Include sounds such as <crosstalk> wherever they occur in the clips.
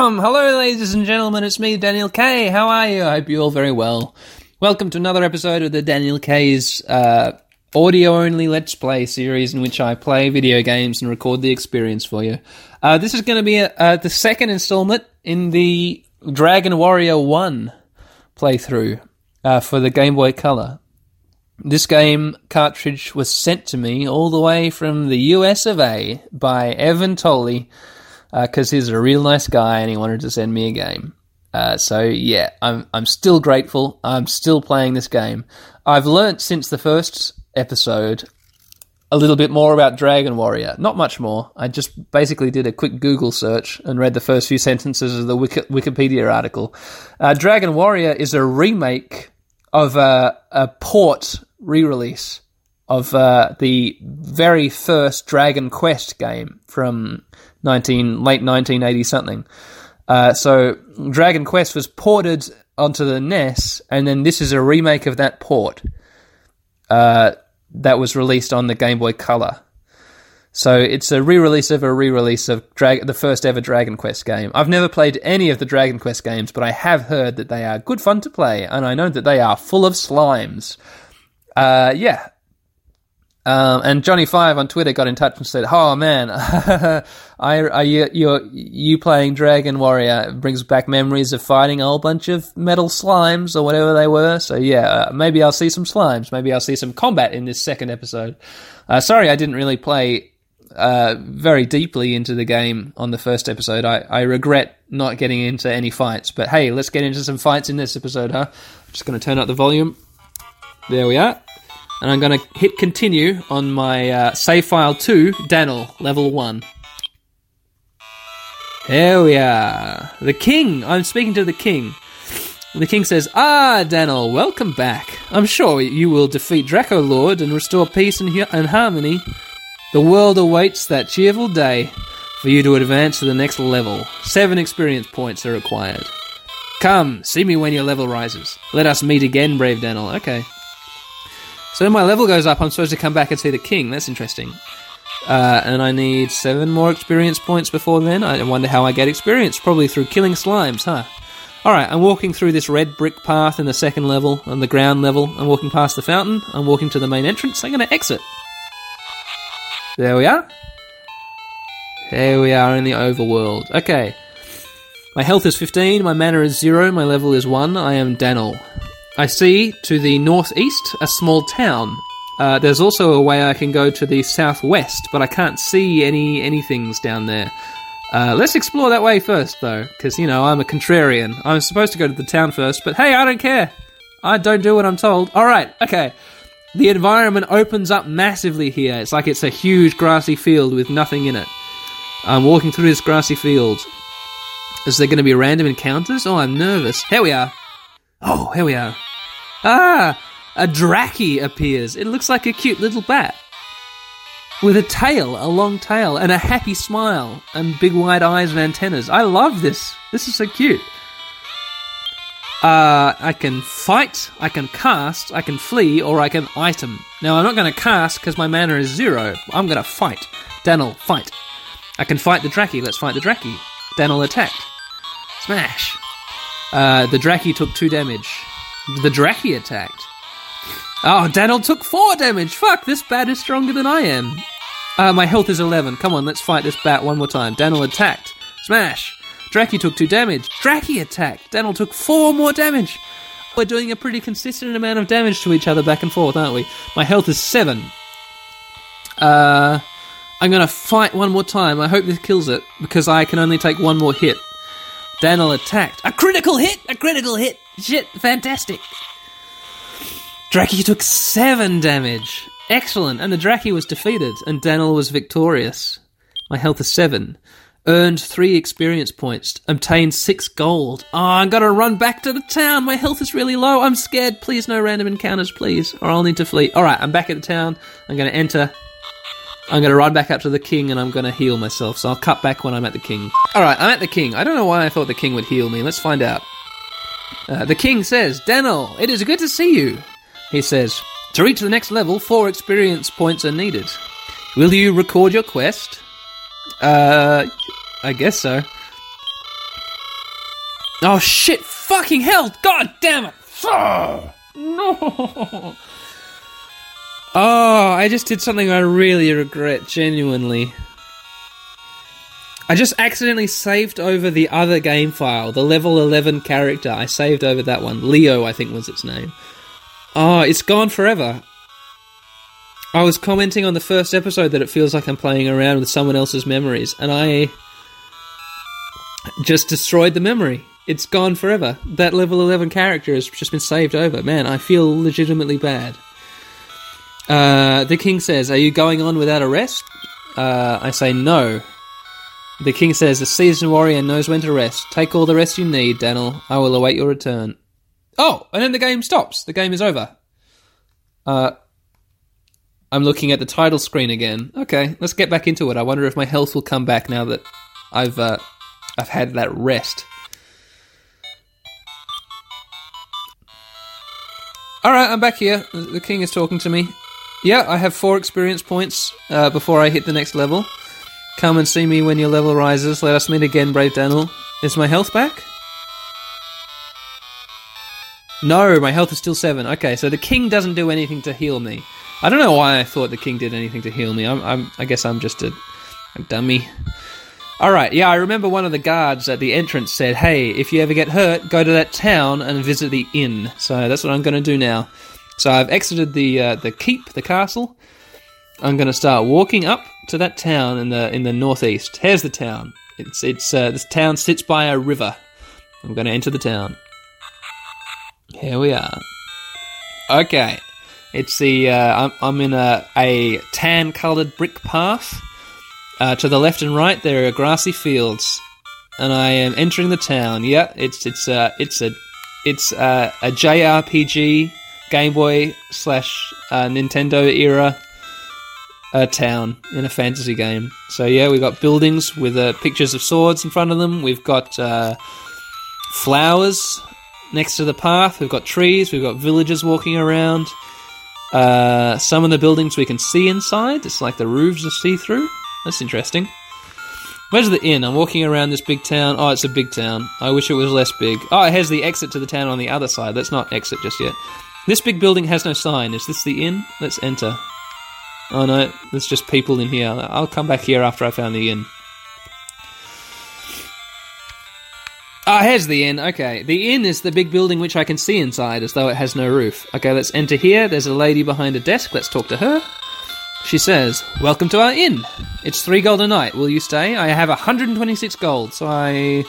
Hello, ladies and gentlemen, it's me, Daniel K. How are you? I hope you're all very well. Welcome to another episode of the Daniel K's uh, audio only Let's Play series in which I play video games and record the experience for you. Uh, this is going to be a, uh, the second installment in the Dragon Warrior 1 playthrough uh, for the Game Boy Color. This game cartridge was sent to me all the way from the US of A by Evan Tolley because uh, he's a real nice guy and he wanted to send me a game. Uh, so yeah, I'm I'm still grateful. I'm still playing this game. I've learnt since the first episode a little bit more about Dragon Warrior. Not much more. I just basically did a quick Google search and read the first few sentences of the Wiki- Wikipedia article. Uh, Dragon Warrior is a remake of a, a port re-release of uh, the very first Dragon Quest game from 19 late 1980 something. Uh, so Dragon Quest was ported onto the NES, and then this is a remake of that port uh, that was released on the Game Boy Color. So it's a re-release of a re-release of the first ever Dragon Quest game. I've never played any of the Dragon Quest games, but I have heard that they are good fun to play, and I know that they are full of slimes. Uh, yeah, um, and Johnny Five on Twitter got in touch and said, "Oh man, <laughs> I, I you you playing Dragon Warrior brings back memories of fighting a whole bunch of metal slimes or whatever they were. So yeah, uh, maybe I'll see some slimes. Maybe I'll see some combat in this second episode. Uh, sorry, I didn't really play uh, very deeply into the game on the first episode. I, I regret not getting into any fights. But hey, let's get into some fights in this episode, huh? I'm just going to turn up the volume. There we are and I'm going to hit continue on my uh, save file 2, Daniel, level 1. Here we are. The king. I'm speaking to the king. The king says, Ah, Daniel, welcome back. I'm sure you will defeat Draco Lord and restore peace and, and harmony. The world awaits that cheerful day for you to advance to the next level. Seven experience points are required. Come, see me when your level rises. Let us meet again, brave Daniel. Okay. So when my level goes up, I'm supposed to come back and see the king. That's interesting. Uh, and I need seven more experience points before then. I wonder how I get experience. Probably through killing slimes, huh? Alright, I'm walking through this red brick path in the second level, on the ground level. I'm walking past the fountain. I'm walking to the main entrance. I'm going to exit. There we are. There we are in the overworld. Okay. My health is 15, my mana is 0, my level is 1. I am Daniel. I see to the northeast a small town. Uh, there's also a way I can go to the southwest, but I can't see any anythings down there. Uh, let's explore that way first, though, because you know I'm a contrarian. I'm supposed to go to the town first, but hey, I don't care. I don't do what I'm told. All right, okay. The environment opens up massively here. It's like it's a huge grassy field with nothing in it. I'm walking through this grassy field. Is there going to be random encounters? Oh, I'm nervous. Here we are. Oh, here we are. Ah, a Dracky appears. It looks like a cute little bat. With a tail, a long tail, and a happy smile, and big wide eyes and antennas. I love this. This is so cute. Uh, I can fight, I can cast, I can flee, or I can item. Now, I'm not going to cast because my mana is zero. I'm going to fight. Daniel, fight. I can fight the Dracky. Let's fight the Dracky. Daniel attacked. Smash. Uh, the Dracky took two damage. The Dracky attacked. Oh, Daniel took four damage. Fuck, this bat is stronger than I am. Uh, my health is 11. Come on, let's fight this bat one more time. Daniel attacked. Smash. Dracky took two damage. Dracky attacked. Daniel took four more damage. We're doing a pretty consistent amount of damage to each other back and forth, aren't we? My health is 7. Uh, I'm gonna fight one more time. I hope this kills it, because I can only take one more hit. Daniel attacked. A critical hit! A critical hit! Shit, fantastic. Dracky took seven damage. Excellent. And the Dracky was defeated, and Daniel was victorious. My health is seven. Earned three experience points. Obtained six gold. Oh, I'm gonna run back to the town. My health is really low. I'm scared. Please, no random encounters, please. Or I'll need to flee. Alright, I'm back at the town. I'm gonna enter. I'm to run back up to the king and I'm to heal myself. So I'll cut back when I'm at the king. All right, I'm at the king. I don't know why I thought the king would heal me. Let's find out. Uh, the king says, Daniel, it is good to see you. He says, To reach the next level, four experience points are needed. Will you record your quest? Uh, I guess so. Oh shit! Fucking hell! God damn it! No! Oh, I just did something I really regret, genuinely. I just accidentally saved over the other game file, the level 11 character. I saved over that one. Leo, I think was its name. Oh, it's gone forever. I was commenting on the first episode that it feels like I'm playing around with someone else's memories, and I just destroyed the memory. It's gone forever. That level 11 character has just been saved over. Man, I feel legitimately bad. Uh, the king says, Are you going on without a rest? Uh, I say, No. The king says, A seasoned warrior knows when to rest. Take all the rest you need, Daniel. I will await your return. Oh, and then the game stops. The game is over. Uh, I'm looking at the title screen again. Okay, let's get back into it. I wonder if my health will come back now that I've uh, I've had that rest. All right, I'm back here. The king is talking to me. Yeah, I have four experience points uh, before I hit the next level. Come and see me when your level rises. Let us meet again, brave Daniel. Is my health back? No, my health is still seven. Okay, so the king doesn't do anything to heal me. I don't know why I thought the king did anything to heal me. I'm, I'm I guess I'm just a, a dummy. All right, yeah, I remember one of the guards at the entrance said, "Hey, if you ever get hurt, go to that town and visit the inn." So that's what I'm going to do now. So I've exited the uh, the keep, the castle. I'm going to start walking up to that town in the in the northeast. Here's the town. It's it's uh, this town sits by a river. I'm going to enter the town. Here we are. Okay, it's the uh, I'm I'm in a a tan coloured brick path. Uh, to the left and right there are grassy fields, and I am entering the town. Yeah, it's it's uh, it's a it's uh, a JRPG Game Boy slash uh, Nintendo era uh, town in a fantasy game. So yeah, we've got buildings with uh, pictures of swords in front of them. We've got uh, flowers next to the path. We've got trees. We've got villagers walking around. Uh, some of the buildings we can see inside. It's like the roofs are see through. That's interesting. Where's the inn? I'm walking around this big town. Oh, it's a big town. I wish it was less big. Oh, it has the exit to the town on the other side. Let's not exit just yet. This big building has no sign. Is this the inn? Let's enter. Oh no, there's just people in here. I'll come back here after I found the inn. Ah, here's the inn. Okay, the inn is the big building which I can see inside as though it has no roof. Okay, let's enter here. There's a lady behind a desk. Let's talk to her. She says, Welcome to our inn. It's three gold a night. Will you stay? I have 126 gold, so I.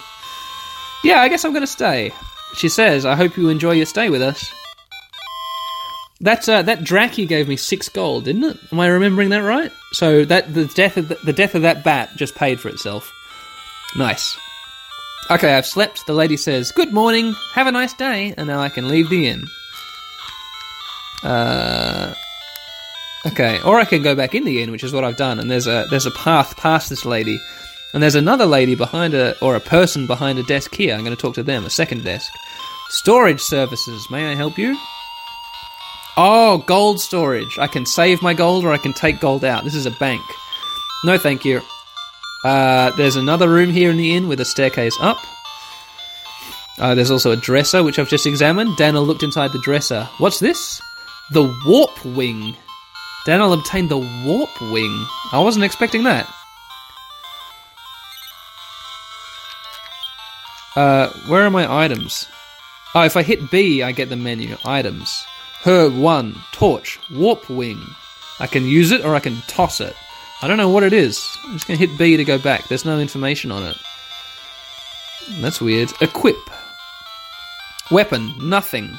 Yeah, I guess I'm going to stay. She says, I hope you enjoy your stay with us. That uh, that Dracky gave me six gold, didn't it? Am I remembering that right? So that the death of the, the death of that bat just paid for itself. Nice. Okay, I've slept. The lady says, "Good morning. Have a nice day," and now I can leave the inn. Uh, okay, or I can go back in the inn, which is what I've done. And there's a there's a path past this lady, and there's another lady behind a or a person behind a desk here. I'm going to talk to them. A second desk. Storage services. May I help you? Oh, gold storage. I can save my gold or I can take gold out. This is a bank. No, thank you. Uh, there's another room here in the inn with a staircase up. Uh, there's also a dresser, which I've just examined. Daniel looked inside the dresser. What's this? The warp wing. Daniel obtained the warp wing. I wasn't expecting that. Uh, where are my items? Oh, if I hit B, I get the menu. Items. Herb 1, Torch, Warp Wing. I can use it or I can toss it. I don't know what it is. I'm just going to hit B to go back. There's no information on it. That's weird. Equip. Weapon, nothing.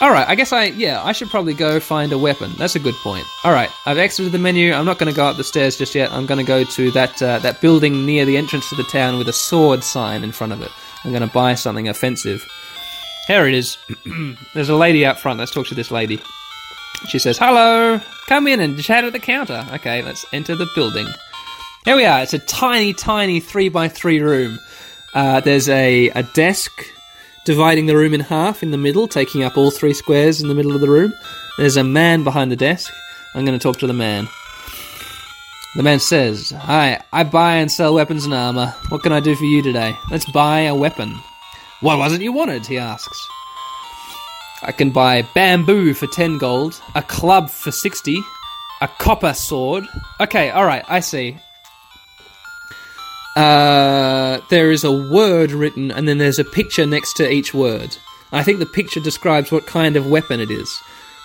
Alright, I guess I, yeah, I should probably go find a weapon. That's a good point. Alright, I've exited the menu. I'm not going to go up the stairs just yet. I'm going to go to that, uh, that building near the entrance to the town with a sword sign in front of it. I'm going to buy something offensive. Here it is. <clears throat> There's a lady out front. Let's talk to this lady. She says, Hello, come in and chat at the counter. Okay, let's enter the building. Here we are. It's a tiny, tiny 3 by 3 room. Uh, there's a, a desk dividing the room in half in the middle, taking up all three squares in the middle of the room. There's a man behind the desk. I'm going to talk to the man. The man says, Hi, I buy and sell weapons and armor. What can I do for you today? Let's buy a weapon. What was it you wanted? he asks. I can buy bamboo for 10 gold, a club for 60, a copper sword. Okay, alright, I see. Uh, there is a word written, and then there's a picture next to each word. I think the picture describes what kind of weapon it is.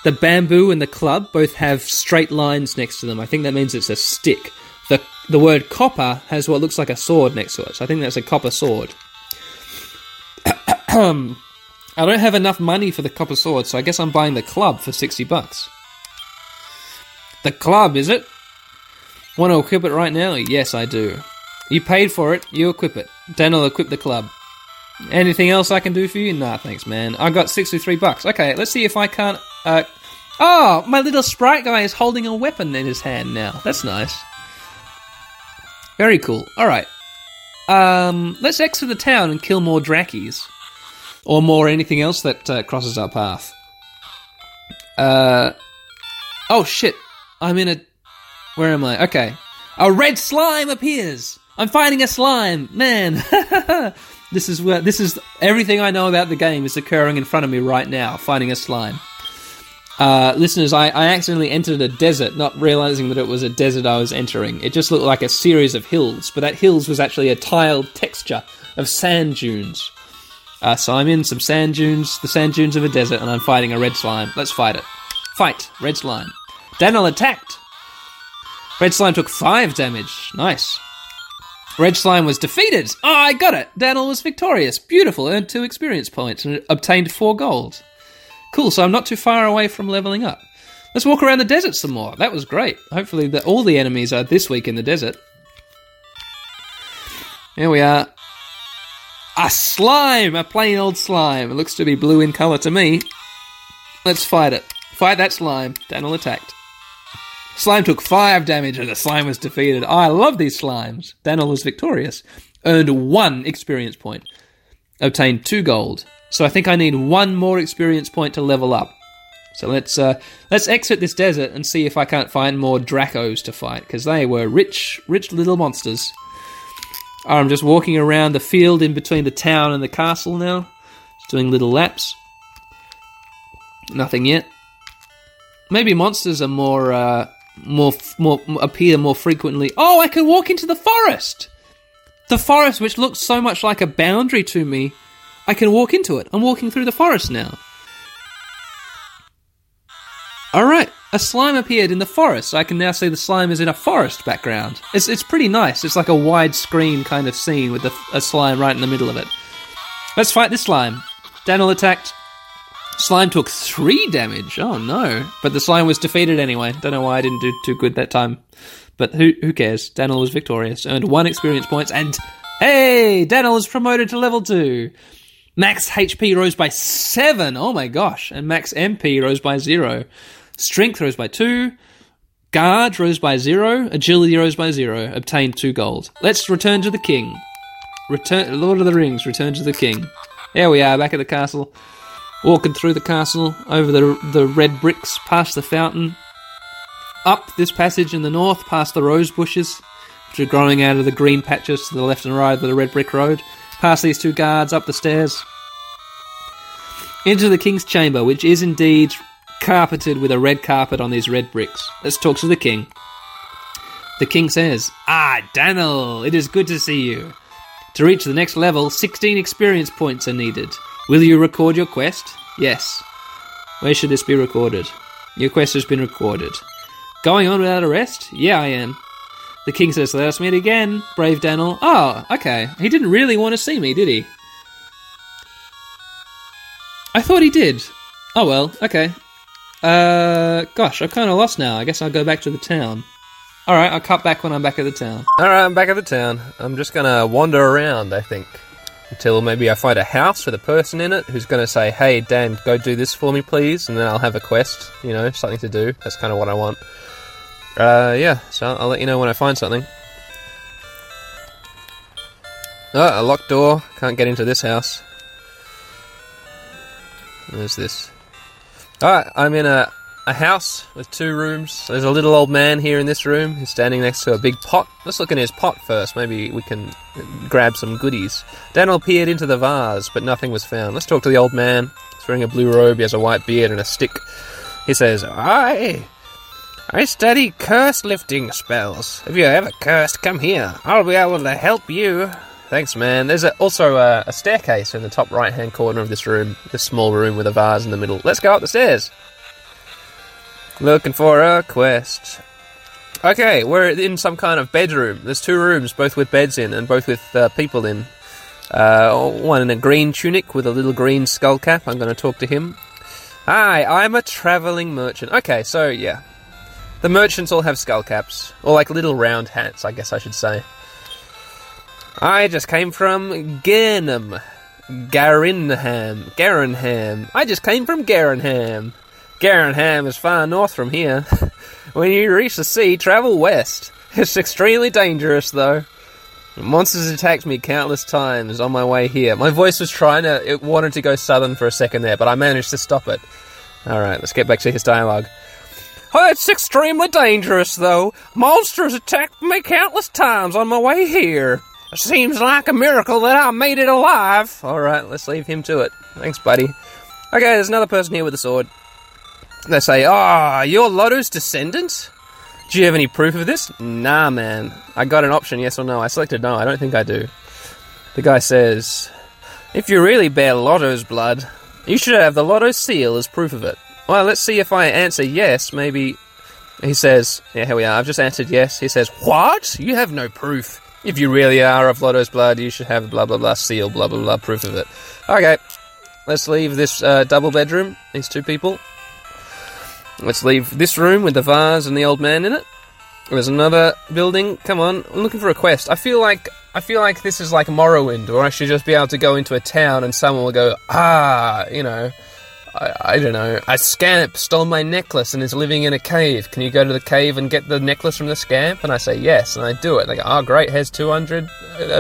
The bamboo and the club both have straight lines next to them. I think that means it's a stick. The the word copper has what looks like a sword next to it. So I think that's a copper sword. <clears throat> I don't have enough money for the copper sword, so I guess I'm buying the club for 60 bucks. The club, is it? Want to equip it right now? Yes, I do. You paid for it, you equip it. Dan will equip the club. Anything else I can do for you? Nah, thanks, man. I got 63 bucks. Okay, let's see if I can't. Uh... Oh, my little sprite guy is holding a weapon in his hand now. That's nice. Very cool. Alright. Um, let's exit the town and kill more Drackies. Or more anything else that uh, crosses our path. Uh. Oh, shit. I'm in a. Where am I? Okay. A red slime appears! I'm fighting a slime, man. <laughs> this is where this is everything I know about the game is occurring in front of me right now. Fighting a slime. Uh, listeners, I, I accidentally entered a desert, not realizing that it was a desert I was entering. It just looked like a series of hills, but that hills was actually a tiled texture of sand dunes. Uh, so I'm in some sand dunes, the sand dunes of a desert, and I'm fighting a red slime. Let's fight it. Fight, red slime. Daniel attacked. Red slime took five damage. Nice. Red Slime was defeated. Oh, I got it. Daniel was victorious. Beautiful. Earned two experience points and obtained four gold. Cool. So I'm not too far away from leveling up. Let's walk around the desert some more. That was great. Hopefully, the, all the enemies are this week in the desert. Here we are. A slime, a plain old slime. It looks to be blue in color to me. Let's fight it. Fight that slime. Daniel attacked. Slime took five damage and the slime was defeated. I love these slimes. Daniel was victorious. Earned one experience point. Obtained two gold. So I think I need one more experience point to level up. So let's uh, let's exit this desert and see if I can't find more Dracos to fight because they were rich, rich little monsters. I'm just walking around the field in between the town and the castle now, just doing little laps. Nothing yet. Maybe monsters are more uh, more more appear more frequently. Oh, I can walk into the forest. The forest, which looks so much like a boundary to me, I can walk into it. I'm walking through the forest now. All right, a slime appeared in the forest. I can now see the slime is in a forest background. It's it's pretty nice. It's like a wide screen kind of scene with a, a slime right in the middle of it. Let's fight this slime. Daniel attacked. Slime took three damage. Oh no! But the slime was defeated anyway. Don't know why I didn't do too good that time. But who who cares? Daniel was victorious, earned one experience points, and hey, Daniel is promoted to level two. Max HP rose by seven. Oh my gosh! And max MP rose by zero. Strength rose by two. Guard rose by zero. Agility rose by zero. Obtained two gold. Let's return to the king. Return, Lord of the Rings. Return to the king. Here we are, back at the castle. Walking through the castle, over the the red bricks, past the fountain, up this passage in the north, past the rose bushes, which are growing out of the green patches to the left and right of the red brick road, past these two guards, up the stairs, into the king's chamber, which is indeed carpeted with a red carpet on these red bricks. Let's talk to the king. The king says, Ah, Daniel, it is good to see you. To reach the next level, 16 experience points are needed. Will you record your quest? Yes. Where should this be recorded? Your quest has been recorded. Going on without a rest? Yeah, I am. The king says, Let us meet again, brave Daniel. Oh, okay. He didn't really want to see me, did he? I thought he did. Oh well, okay. Uh, gosh, I'm kind of lost now. I guess I'll go back to the town. Alright, I'll cut back when I'm back at the town. Alright, I'm back at the town. I'm just gonna wander around, I think. Until maybe I find a house with a person in it who's gonna say, hey, Dan, go do this for me, please, and then I'll have a quest, you know, something to do. That's kind of what I want. Uh, yeah, so I'll let you know when I find something. Oh, a locked door. Can't get into this house. There's this. Alright, I'm in a a house with two rooms. There's a little old man here in this room who's standing next to a big pot. Let's look in his pot first. Maybe we can grab some goodies. Daniel peered into the vase, but nothing was found. Let's talk to the old man. He's wearing a blue robe, he has a white beard and a stick. He says, I. I study curse lifting spells. If you're ever cursed, come here. I'll be able to help you. Thanks, man. There's a, also a, a staircase in the top right hand corner of this room, this small room with a vase in the middle. Let's go up the stairs. Looking for a quest. Okay, we're in some kind of bedroom. There's two rooms, both with beds in and both with uh, people in. Uh, one in a green tunic with a little green skull cap. I'm going to talk to him. Hi, I'm a traveling merchant. Okay, so yeah. The merchants all have skull caps. Or like little round hats, I guess I should say. I just came from Gernham. Garinham. Garinham. I just came from Garinham. Garinham is far north from here. <laughs> when you reach the sea, travel west. It's extremely dangerous, though. Monsters attacked me countless times on my way here. My voice was trying to, it wanted to go southern for a second there, but I managed to stop it. Alright, let's get back to his dialogue. Oh, it's extremely dangerous, though. Monsters attacked me countless times on my way here. Seems like a miracle that I made it alive. Alright, let's leave him to it. Thanks, buddy. Okay, there's another person here with a sword. They say, Ah, oh, you're Lotto's descendant? Do you have any proof of this? Nah, man. I got an option, yes or no. I selected no. I don't think I do. The guy says, If you really bear Lotto's blood, you should have the Lotto seal as proof of it. Well, let's see if I answer yes. Maybe. He says, Yeah, here we are. I've just answered yes. He says, What? You have no proof. If you really are of Lotto's blood, you should have blah blah blah seal, blah blah blah proof of it. Okay, let's leave this uh, double bedroom, these two people. Let's leave this room with the vase and the old man in it. There's another building. Come on, I'm looking for a quest. I feel like I feel like this is like Morrowind, or I should just be able to go into a town and someone will go, ah, you know, I, I, don't know, a scamp stole my necklace and is living in a cave. Can you go to the cave and get the necklace from the scamp? And I say yes, and I do it. They go, oh great, here's 200 uh,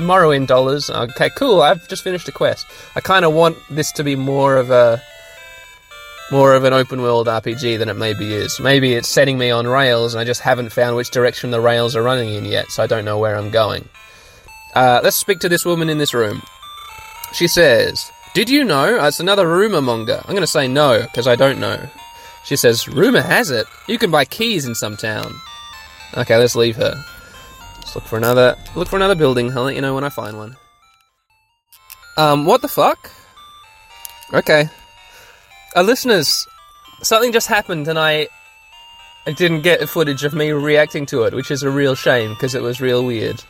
Morrowind dollars. Okay, cool, I've just finished a quest. I kind of want this to be more of a more of an open world RPG than it maybe is. Maybe it's setting me on rails and I just haven't found which direction the rails are running in yet, so I don't know where I'm going. Uh, let's speak to this woman in this room. She says, did you know? Uh, it's another rumour monger. I'm going to say no, because I don't know. She says, Rumour has it. You can buy keys in some town. Okay, let's leave her. Let's look for another look for another building. I'll let you know when I find one. Um, what the fuck? Okay. Uh, listeners, something just happened and I I didn't get footage of me reacting to it, which is a real shame because it was real weird.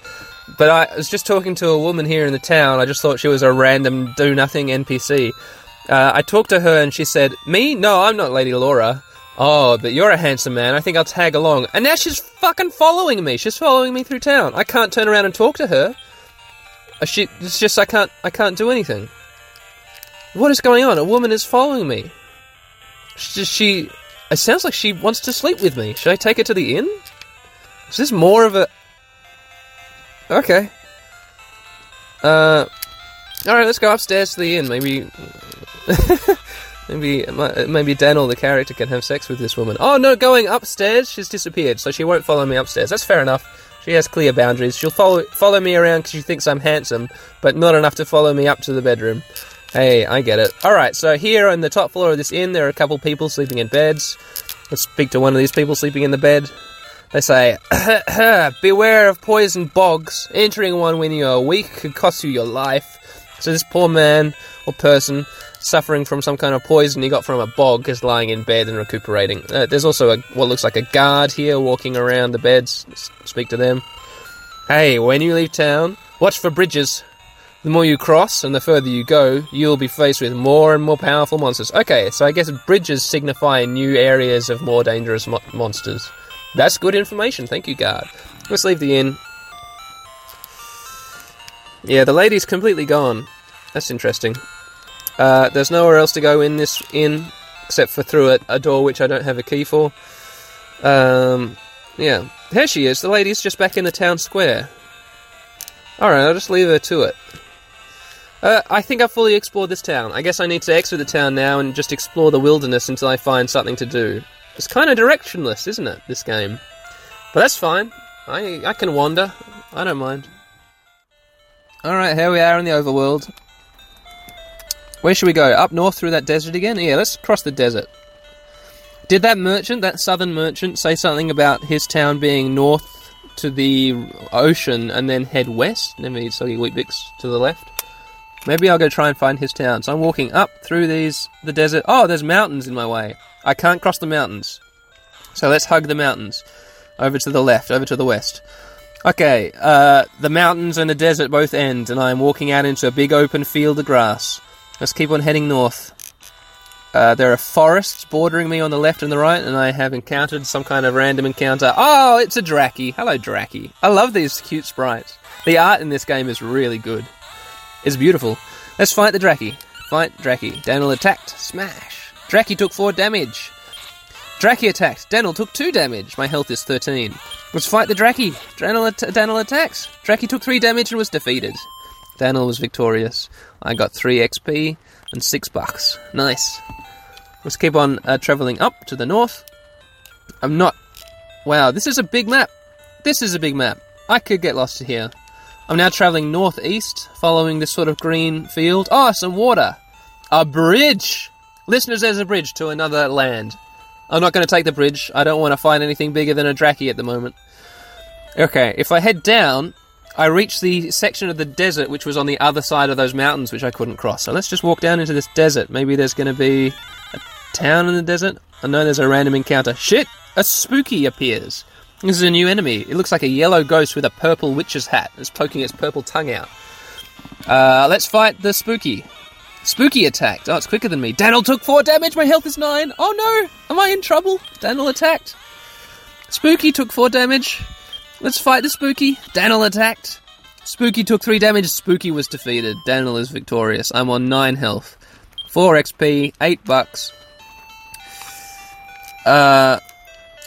But I was just talking to a woman here in the town. I just thought she was a random do nothing NPC. Uh, I talked to her and she said, Me? No, I'm not Lady Laura. Oh, but you're a handsome man. I think I'll tag along. And now she's fucking following me. She's following me through town. I can't turn around and talk to her. Uh, she, it's just I can't. I can't do anything. What is going on? A woman is following me. She, she. It sounds like she wants to sleep with me. Should I take her to the inn? Is this more of a Okay. Uh, all right, let's go upstairs to the inn. Maybe, maybe, maybe Daniel, the character, can have sex with this woman. Oh no, going upstairs. She's disappeared, so she won't follow me upstairs. That's fair enough. She has clear boundaries. She'll follow follow me around because she thinks I'm handsome, but not enough to follow me up to the bedroom. Hey, I get it. All right, so here on the top floor of this inn, there are a couple people sleeping in beds. Let's speak to one of these people sleeping in the bed. They say, <clears throat> beware of poison bogs. Entering one when you are weak could cost you your life. So this poor man or person suffering from some kind of poison he got from a bog is lying in bed and recuperating. Uh, there's also a, what looks like a guard here walking around the beds. speak to them. Hey, when you leave town, watch for bridges. The more you cross and the further you go, you'll be faced with more and more powerful monsters. Okay, so I guess bridges signify new areas of more dangerous mo- monsters. That's good information. Thank you, guard. Let's leave the inn. Yeah, the lady's completely gone. That's interesting. Uh, there's nowhere else to go in this inn except for through a, a door which I don't have a key for. Um, yeah, here she is. The lady's just back in the town square. Alright, I'll just leave her to it. Uh, I think I've fully explored this town. I guess I need to exit the town now and just explore the wilderness until I find something to do. It's kind of directionless, isn't it? This game, but that's fine. I I can wander. I don't mind. All right, here we are in the overworld. Where should we go? Up north through that desert again? Yeah, let's cross the desert. Did that merchant, that southern merchant, say something about his town being north to the ocean and then head west? Never eat soggy Weet-Bix to the left. Maybe I'll go try and find his town. So I'm walking up through these the desert. Oh, there's mountains in my way. I can't cross the mountains. So let's hug the mountains. Over to the left, over to the west. Okay, uh, the mountains and the desert both end, and I'm walking out into a big open field of grass. Let's keep on heading north. Uh, there are forests bordering me on the left and the right, and I have encountered some kind of random encounter. Oh, it's a Dracky. Hello, Dracky. I love these cute sprites. The art in this game is really good. It's beautiful. Let's fight the Dracky. Fight Dracky. Daniel attacked. Smash. Dracky took 4 damage. Dracky attacked. Daniel took 2 damage. My health is 13. Let's fight the Dracky. Daniel, at- Daniel attacks. Dracky took 3 damage and was defeated. Daniel was victorious. I got 3 XP and 6 bucks. Nice. Let's keep on uh, traveling up to the north. I'm not. Wow, this is a big map. This is a big map. I could get lost here. I'm now traveling northeast, following this sort of green field. Oh, some water. A bridge. Listeners, there's a bridge to another land. I'm not going to take the bridge. I don't want to find anything bigger than a Dracky at the moment. Okay, if I head down, I reach the section of the desert which was on the other side of those mountains which I couldn't cross. So let's just walk down into this desert. Maybe there's going to be a town in the desert. I know there's a random encounter. Shit! A spooky appears. This is a new enemy. It looks like a yellow ghost with a purple witch's hat. It's poking its purple tongue out. Uh, let's fight the spooky. Spooky attacked. Oh, it's quicker than me. Daniel took four damage. My health is nine. Oh no! Am I in trouble? Daniel attacked. Spooky took four damage. Let's fight the Spooky. Daniel attacked. Spooky took three damage. Spooky was defeated. Daniel is victorious. I'm on nine health. Four XP. Eight bucks. Uh,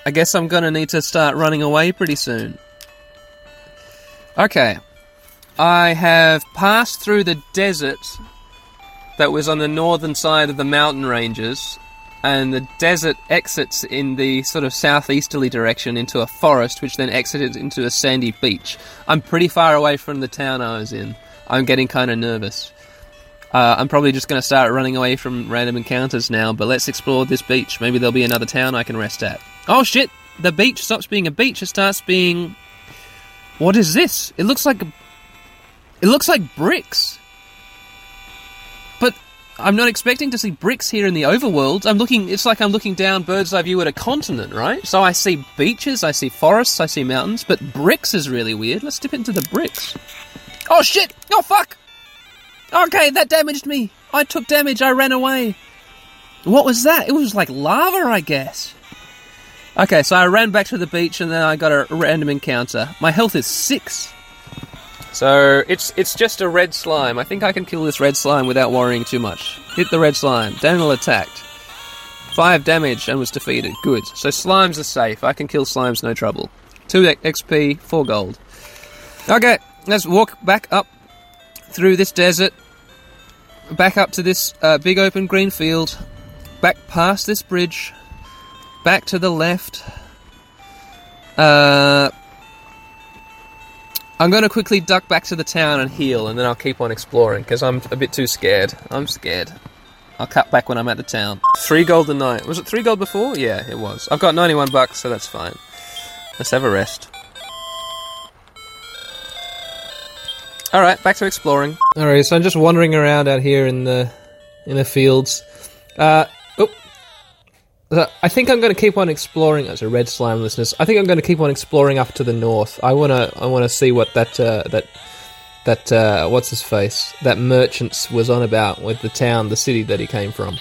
I guess I'm gonna need to start running away pretty soon. Okay. I have passed through the desert that was on the northern side of the mountain ranges, and the desert exits in the sort of southeasterly direction into a forest, which then exited into a sandy beach. I'm pretty far away from the town I was in. I'm getting kind of nervous. Uh, I'm probably just going to start running away from random encounters now, but let's explore this beach. Maybe there'll be another town I can rest at. Oh shit! The beach stops being a beach, it starts being. What is this? It looks like. It looks like bricks! But I'm not expecting to see bricks here in the overworld. I'm looking. It's like I'm looking down bird's eye view at a continent, right? So I see beaches, I see forests, I see mountains, but bricks is really weird. Let's dip into the bricks. Oh shit! Oh fuck! Okay, that damaged me. I took damage. I ran away. What was that? It was like lava, I guess. Okay, so I ran back to the beach and then I got a random encounter. My health is six. So it's it's just a red slime. I think I can kill this red slime without worrying too much. Hit the red slime. Daniel attacked. Five damage and was defeated. Good. So slimes are safe. I can kill slimes no trouble. Two XP, four gold. Okay, let's walk back up through this desert, back up to this uh, big open green field, back past this bridge, back to the left. Uh, I'm going to quickly duck back to the town and heal, and then I'll keep on exploring because I'm a bit too scared. I'm scared. I'll cut back when I'm at the town. Three gold a night. Was it three gold before? Yeah, it was. I've got 91 bucks, so that's fine. Let's have a rest. All right, back to exploring. All right, so I'm just wandering around out here in the in the fields. Uh, I think I'm going to keep on exploring. As a red slime, listeners, I think I'm going to keep on exploring up to the north. I wanna I wanna see what that uh, that that uh, what's his face that merchants was on about with the town, the city that he came from.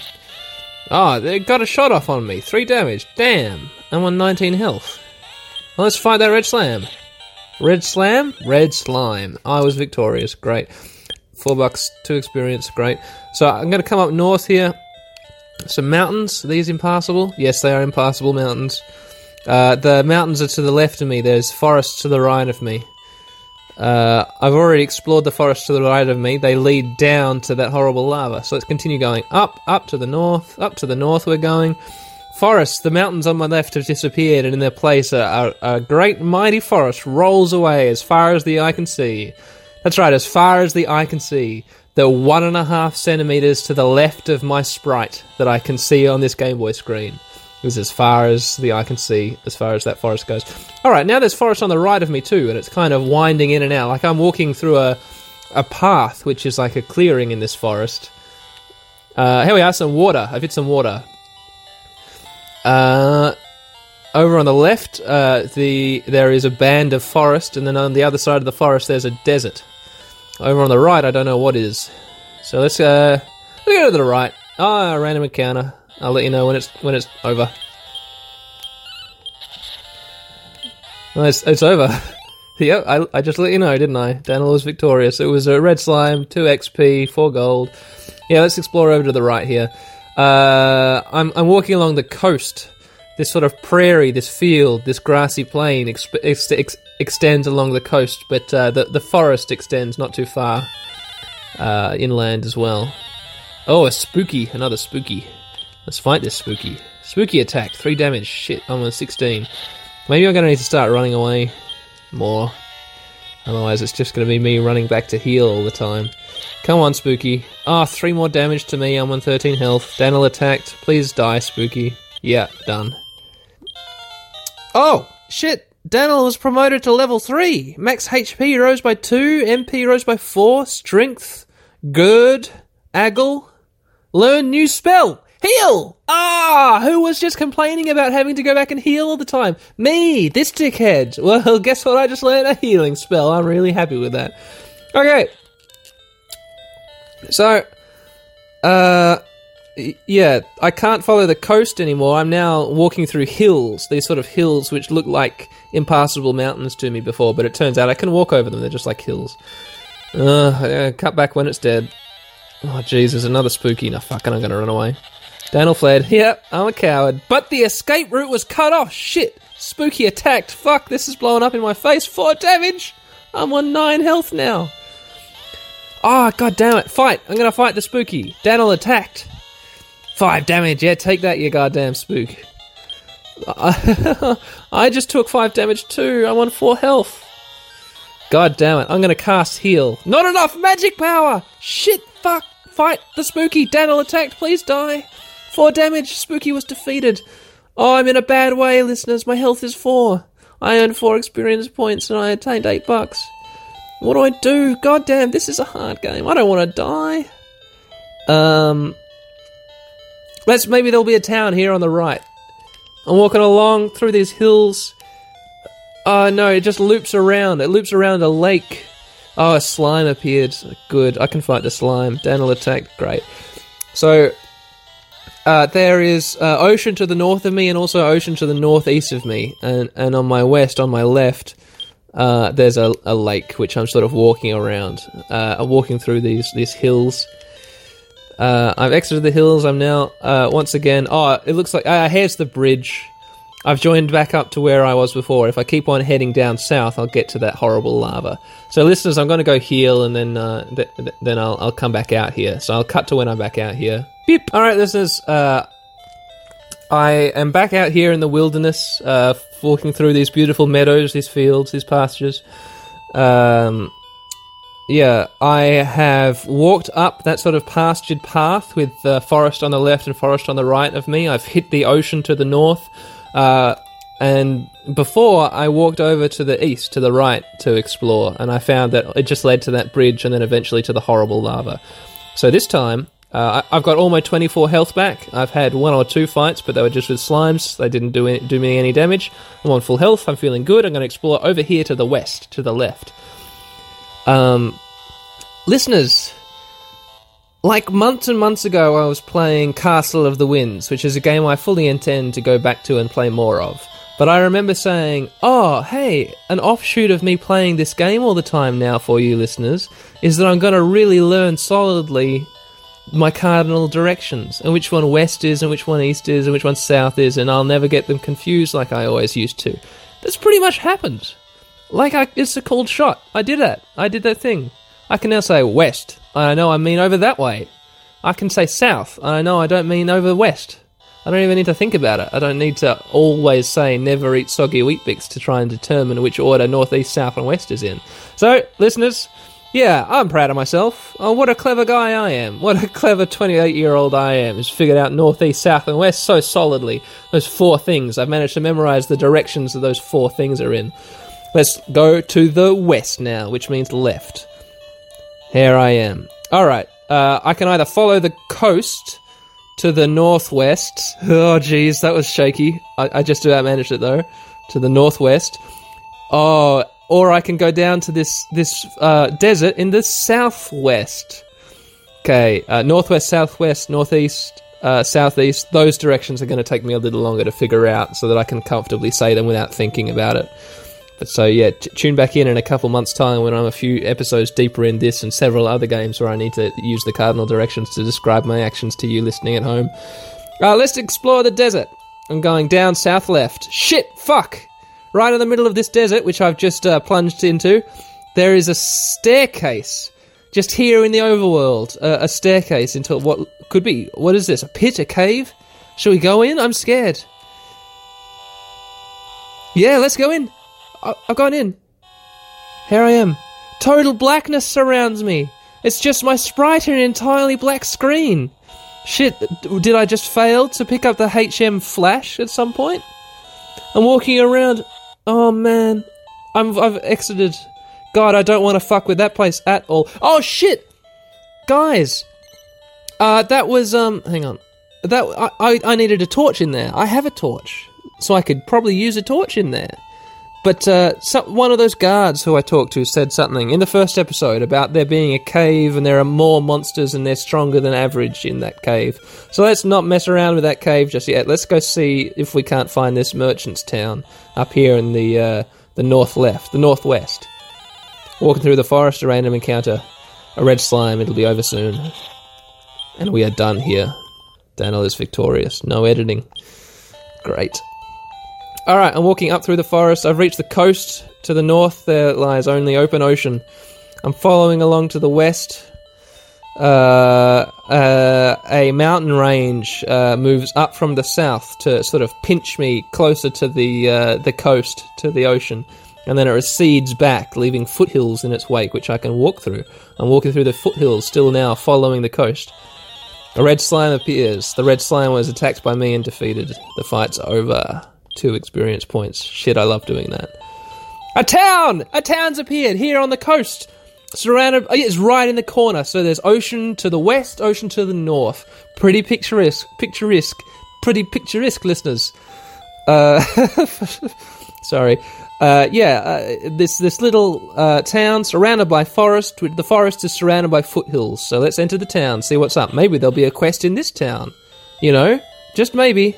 Ah, they got a shot off on me. Three damage. Damn, I'm on 19 health. Well, let's fight that red slam. Red slam, red slime. I was victorious. Great. Four bucks, two experience. Great. So I'm going to come up north here. Some mountains. Are these impassable? Yes, they are impassable mountains. Uh, the mountains are to the left of me. There's forests to the right of me. Uh, I've already explored the forest to the right of me. They lead down to that horrible lava. So let's continue going up, up to the north, up to the north. We're going Forests, the mountains on my left have disappeared, and in their place, a, a, a great mighty forest rolls away as far as the eye can see. That's right, as far as the eye can see. The one and a half centimeters to the left of my sprite that I can see on this Game Boy screen is as far as the eye can see, as far as that forest goes. All right, now there's forest on the right of me too, and it's kind of winding in and out, like I'm walking through a a path, which is like a clearing in this forest. Uh, here we are, some water. I've hit some water. Uh, over on the left, uh, the there is a band of forest, and then on the other side of the forest, there's a desert. Over on the right, I don't know what is. So let's uh, let's go to the right. Ah, random encounter. I'll let you know when it's when it's over. No, it's, it's over. <laughs> yep, I, I just let you know, didn't I? Daniel was victorious. It was a red slime, 2 XP, 4 gold. Yeah, let's explore over to the right here. Uh, I'm, I'm walking along the coast. This sort of prairie, this field, this grassy plain exp- ex- ex- extends along the coast, but uh, the, the forest extends not too far uh, inland as well. Oh, a spooky, another spooky. Let's fight this spooky. Spooky attack, 3 damage. Shit, I'm on 16. Maybe I'm to need to start running away more. Otherwise, it's just to be me running back to heal all the time. Come on, Spooky. Ah, oh, three more damage to me. I'm on 13 health. Daniel attacked. Please die, Spooky. Yeah, done. Oh, shit. Daniel was promoted to level 3. Max HP rose by 2. MP rose by 4. Strength. Gird. Aggle. Learn new spell. Heal! Ah, who was just complaining about having to go back and heal all the time? Me, this dickhead. Well, <laughs> guess what? I just learned a healing spell. I'm really happy with that. Okay. So, uh, yeah, I can't follow the coast anymore. I'm now walking through hills, these sort of hills which look like impassable mountains to me before, but it turns out I can walk over them. They're just like hills. Uh, cut back when it's dead. Oh, Jesus, another spooky. No, fucking, I'm gonna run away. Daniel fled. Yep, I'm a coward. But the escape route was cut off. Shit. Spooky attacked. Fuck, this is blowing up in my face. Four damage. I'm on nine health now. Ah, oh, god damn it. Fight. I'm gonna fight the spooky. Daniel attacked. Five damage. Yeah, take that, you goddamn spook. <laughs> I just took five damage too. I'm on four health. God damn it. I'm gonna cast heal. Not enough magic power. Shit, fuck. Fight the spooky. Daniel attacked. Please die. Four damage. Spooky was defeated. Oh, I'm in a bad way, listeners. My health is four. I earned four experience points and I attained eight bucks. What do I do? God damn, this is a hard game. I don't want to die. Um, let's maybe there'll be a town here on the right. I'm walking along through these hills. Oh no, it just loops around. It loops around a lake. Oh, a slime appeared. Good. I can fight the slime. Daniel attacked. Great. So uh, there is uh, ocean to the north of me and also ocean to the northeast of me. And, and on my west, on my left, uh, there's a, a lake which I'm sort of walking around. Uh, I'm walking through these, these hills. Uh, I've exited the hills. I'm now, uh, once again, oh, it looks like, here's the bridge. I've joined back up to where I was before. If I keep on heading down south, I'll get to that horrible lava. So, listeners, I'm going to go heal and then th- then I'll, I'll come back out here. So, I'll cut to when I'm back out here. Beep. All right, listeners. Uh, I am back out here in the wilderness, uh, walking through these beautiful meadows, these fields, these pastures. Um, yeah, I have walked up that sort of pastured path with forest on the left and forest on the right of me. I've hit the ocean to the north. Uh, and before I walked over to the east, to the right, to explore, and I found that it just led to that bridge and then eventually to the horrible lava. So this time, uh, I've got all my 24 health back. I've had one or two fights, but they were just with slimes. They didn't do, any, do me any damage. I'm on full health. I'm feeling good. I'm going to explore over here to the west, to the left. Um, listeners, like months and months ago, I was playing Castle of the Winds, which is a game I fully intend to go back to and play more of. But I remember saying, oh, hey, an offshoot of me playing this game all the time now for you listeners is that I'm going to really learn solidly my cardinal directions and which one west is and which one east is and which one south is and I'll never get them confused like I always used to. That's pretty much happened. Like I, it's a cold shot. I did that. I did that thing. I can now say west. I know I mean over that way. I can say south. I know I don't mean over west. I don't even need to think about it. I don't need to always say never eat soggy Weet-Bix to try and determine which order north, east, south, and west is in. So, listeners, yeah, I'm proud of myself. Oh, what a clever guy I am. What a clever 28 year old I am who's figured out north, east, south, and west so solidly. Those four things. I've managed to memorize the directions that those four things are in. Let's go to the west now, which means left. Here I am. Alright, uh, I can either follow the coast to the northwest. Oh, jeez, that was shaky. I, I just about managed it though. To the northwest. Oh, or I can go down to this this uh, desert in the southwest. Okay, uh, northwest, southwest, northeast, uh, southeast. Those directions are going to take me a little longer to figure out, so that I can comfortably say them without thinking about it. But so yeah, t- tune back in in a couple months' time when I'm a few episodes deeper in this and several other games where I need to use the cardinal directions to describe my actions to you listening at home. Uh, let's explore the desert. I'm going down south left. Shit, fuck. Right in the middle of this desert, which I've just uh, plunged into, there is a staircase. Just here in the overworld, uh, a staircase into what could be. What is this? A pit? A cave? Shall we go in? I'm scared. Yeah, let's go in. I've gone in. Here I am. Total blackness surrounds me. It's just my sprite in an entirely black screen. Shit, did I just fail to pick up the HM Flash at some point? I'm walking around. Oh man, I'm I've exited. God, I don't want to fuck with that place at all. Oh shit, guys. Uh, that was um. Hang on. That I, I I needed a torch in there. I have a torch, so I could probably use a torch in there. But uh, some, one of those guards who I talked to said something in the first episode about there being a cave and there are more monsters and they're stronger than average in that cave. So let's not mess around with that cave just yet. Let's go see if we can't find this merchant's town up here in the uh, the north left, the northwest. Walking through the forest, a random encounter, a red slime. It'll be over soon, and we are done here. Daniel is victorious. No editing. Great. All right, I'm walking up through the forest. I've reached the coast. To the north, there lies only open ocean. I'm following along to the west. Uh, uh, a mountain range uh, moves up from the south to sort of pinch me closer to the uh, the coast, to the ocean, and then it recedes back, leaving foothills in its wake, which I can walk through. I'm walking through the foothills, still now following the coast. A red slime appears. The red slime was attacked by me and defeated. The fight's over. Two experience points. Shit, I love doing that. A town! A town's appeared here on the coast. Surrounded, oh, yeah, it's right in the corner. So there's ocean to the west, ocean to the north. Pretty picturesque, picturesque, pretty picturesque, listeners. Uh, <laughs> sorry. Uh, yeah, uh, this this little uh, town surrounded by forest. The forest is surrounded by foothills. So let's enter the town, see what's up. Maybe there'll be a quest in this town. You know, just maybe.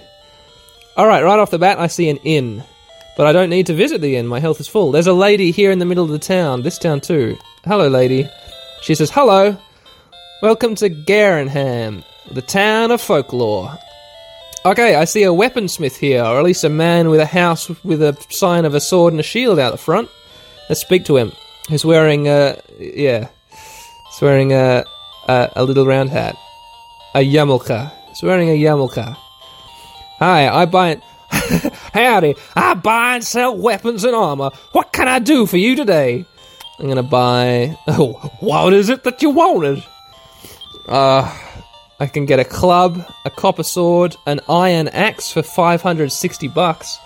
All right, right off the bat, I see an inn, but I don't need to visit the inn. My health is full. There's a lady here in the middle of the town. This town too. Hello, lady. She says, "Hello, welcome to Garinham, the town of folklore." Okay, I see a weaponsmith here, or at least a man with a house with a sign of a sword and a shield out the front. Let's speak to him. He's wearing a yeah, he's wearing a a, a little round hat, a yarmulke. He's wearing a yarmulke. Hi, I buy. Howdy, <laughs> I buy and sell weapons and armor. What can I do for you today? I'm gonna buy. <laughs> Oh, what is it that you wanted? Uh, I can get a club, a copper sword, an iron axe for 560 bucks.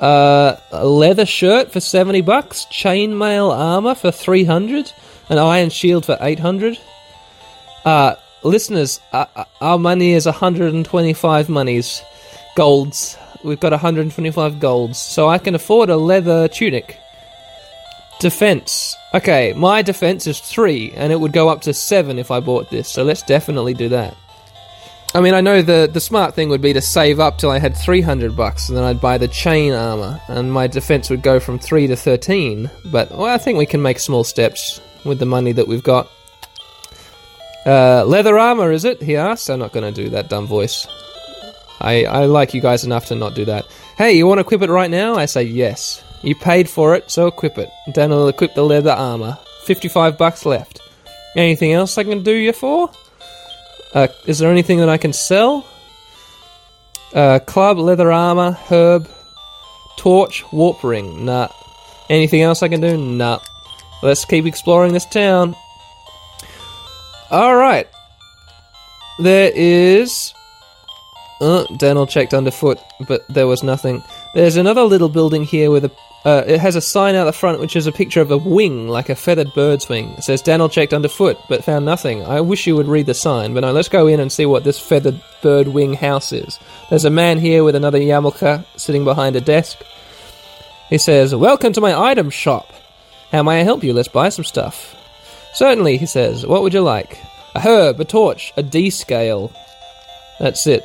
Uh, a leather shirt for 70 bucks, chainmail armor for 300, an iron shield for 800. Uh, listeners, uh, uh, our money is 125 monies, golds. We've got 125 golds, so I can afford a leather tunic. Defense. Okay, my defense is three, and it would go up to seven if I bought this. So let's definitely do that. I mean, I know the the smart thing would be to save up till I had three hundred bucks, and then I'd buy the chain armor, and my defense would go from three to thirteen. But well, I think we can make small steps with the money that we've got. Uh, leather armor, is it? He asked. I'm not going to do that dumb voice. I, I like you guys enough to not do that. Hey, you want to equip it right now? I say yes. You paid for it, so equip it. Dan will equip the leather armor. 55 bucks left. Anything else I can do you for? Uh, is there anything that I can sell? Uh, club, leather armor, herb, torch, warp ring. Nah. Anything else I can do? Nah. Let's keep exploring this town. Alright. There is. Uh, Daniel checked underfoot, but there was nothing. There's another little building here with a. Uh, it has a sign out the front which is a picture of a wing, like a feathered bird's wing. It says Daniel checked underfoot, but found nothing. I wish you would read the sign, but no, let's go in and see what this feathered bird wing house is. There's a man here with another Yamulka sitting behind a desk. He says, Welcome to my item shop. How may I help you? Let's buy some stuff. Certainly, he says. What would you like? A herb, a torch, a D scale. That's it.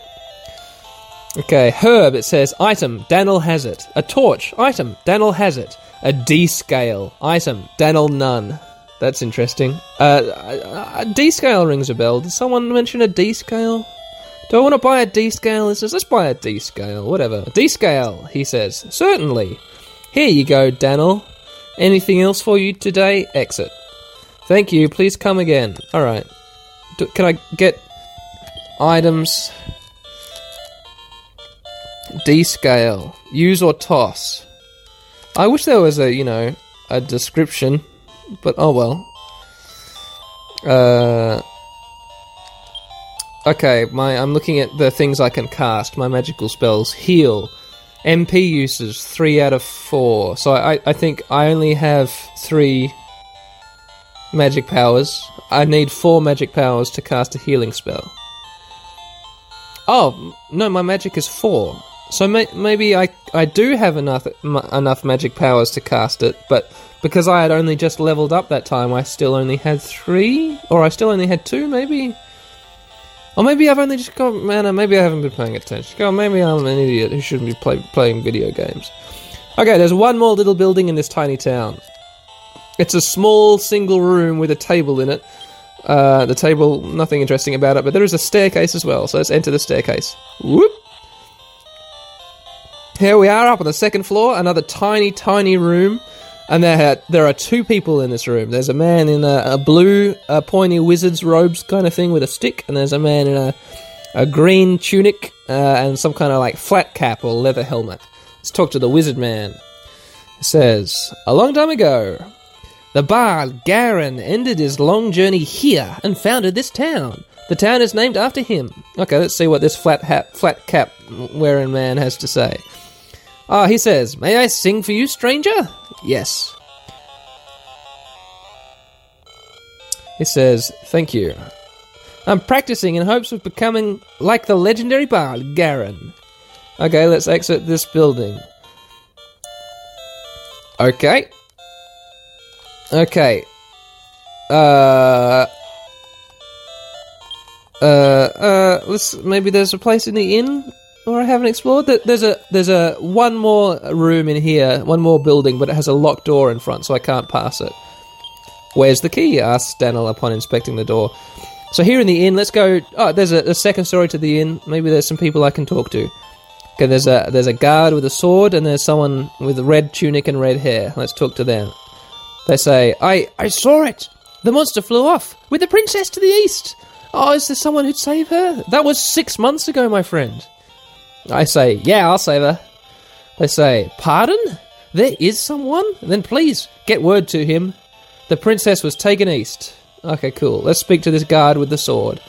Okay, herb, it says item, Daniel has it. A torch, item, Daniel has it. A D scale, item, Daniel none. That's interesting. Uh, a- a D scale rings a bell. Did someone mention a D scale? Do I want to buy a D scale? It says, let's buy a D scale, whatever. D scale, he says. Certainly. Here you go, Daniel. Anything else for you today? Exit. Thank you. Please come again. All right. Do, can I get items? D scale. Use or toss. I wish there was a you know a description, but oh well. Uh. Okay, my I'm looking at the things I can cast. My magical spells heal. MP uses three out of four. So I, I think I only have three magic powers. I need four magic powers to cast a healing spell. Oh no, my magic is four. So may, maybe I I do have enough m- enough magic powers to cast it, but because I had only just leveled up that time, I still only had three, or I still only had two, maybe. Or maybe I've only just got man. Uh, maybe I haven't been paying attention. God, maybe I'm an idiot who shouldn't be play, playing video games. Okay, there's one more little building in this tiny town. It's a small single room with a table in it. Uh, the table, nothing interesting about it, but there is a staircase as well. So let's enter the staircase. Whoop. Here we are up on the second floor, another tiny, tiny room, and there there are two people in this room. There's a man in a, a blue, uh, pointy wizard's robes kind of thing with a stick, and there's a man in a a green tunic uh, and some kind of like flat cap or leather helmet. Let's talk to the wizard man. It says, a long time ago, the bard Garin ended his long journey here and founded this town. The town is named after him. Okay, let's see what this flat hat, flat cap wearing man has to say. Ah, he says, May I sing for you, stranger? Yes. He says, Thank you. I'm practicing in hopes of becoming like the legendary bard Garin. Okay, let's exit this building. Okay. Okay. Uh. Uh. Uh. Let's. Maybe there's a place in the inn or I haven't explored. There- There's a. There's a one more room in here, one more building, but it has a locked door in front, so I can't pass it. Where's the key? asked Daniel upon inspecting the door. So here in the inn, let's go. Oh, there's a, a second story to the inn. Maybe there's some people I can talk to. Okay, there's a there's a guard with a sword, and there's someone with a red tunic and red hair. Let's talk to them. They say, "I I saw it. The monster flew off with the princess to the east. Oh, is there someone who'd save her? That was six months ago, my friend." I say, "Yeah, I'll save her." They say, "Pardon? There is someone? Then please get word to him. The princess was taken east." Okay, cool. Let's speak to this guard with the sword.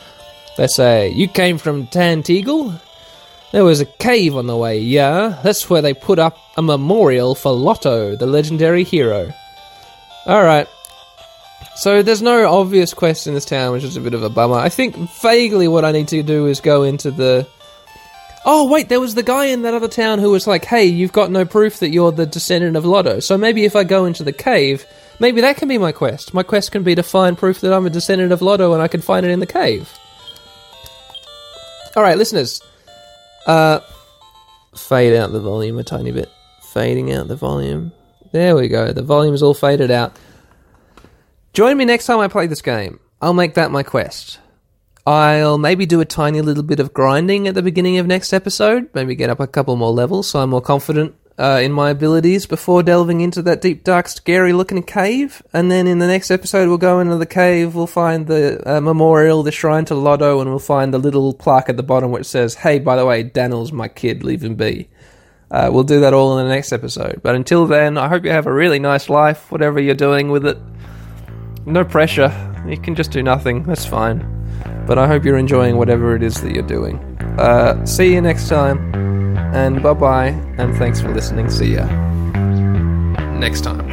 They say, "You came from Tantegel?" There was a cave on the way, yeah. That's where they put up a memorial for Lotto, the legendary hero. Alright. So there's no obvious quest in this town, which is a bit of a bummer. I think vaguely what I need to do is go into the. Oh, wait, there was the guy in that other town who was like, hey, you've got no proof that you're the descendant of Lotto. So maybe if I go into the cave, maybe that can be my quest. My quest can be to find proof that I'm a descendant of Lotto and I can find it in the cave. Alright, listeners. Uh, fade out the volume a tiny bit. Fading out the volume. There we go. The volume's all faded out. Join me next time I play this game. I'll make that my quest. I'll maybe do a tiny little bit of grinding at the beginning of next episode. Maybe get up a couple more levels so I'm more confident uh, in my abilities before delving into that deep, dark, scary looking cave. And then in the next episode, we'll go into the cave, we'll find the uh, memorial, the shrine to Lotto, and we'll find the little plaque at the bottom which says, Hey, by the way, Daniel's my kid, leave him be. Uh, we'll do that all in the next episode. But until then, I hope you have a really nice life, whatever you're doing with it. No pressure. You can just do nothing. That's fine. But I hope you're enjoying whatever it is that you're doing. Uh, see you next time. And bye bye. And thanks for listening. See ya. Next time.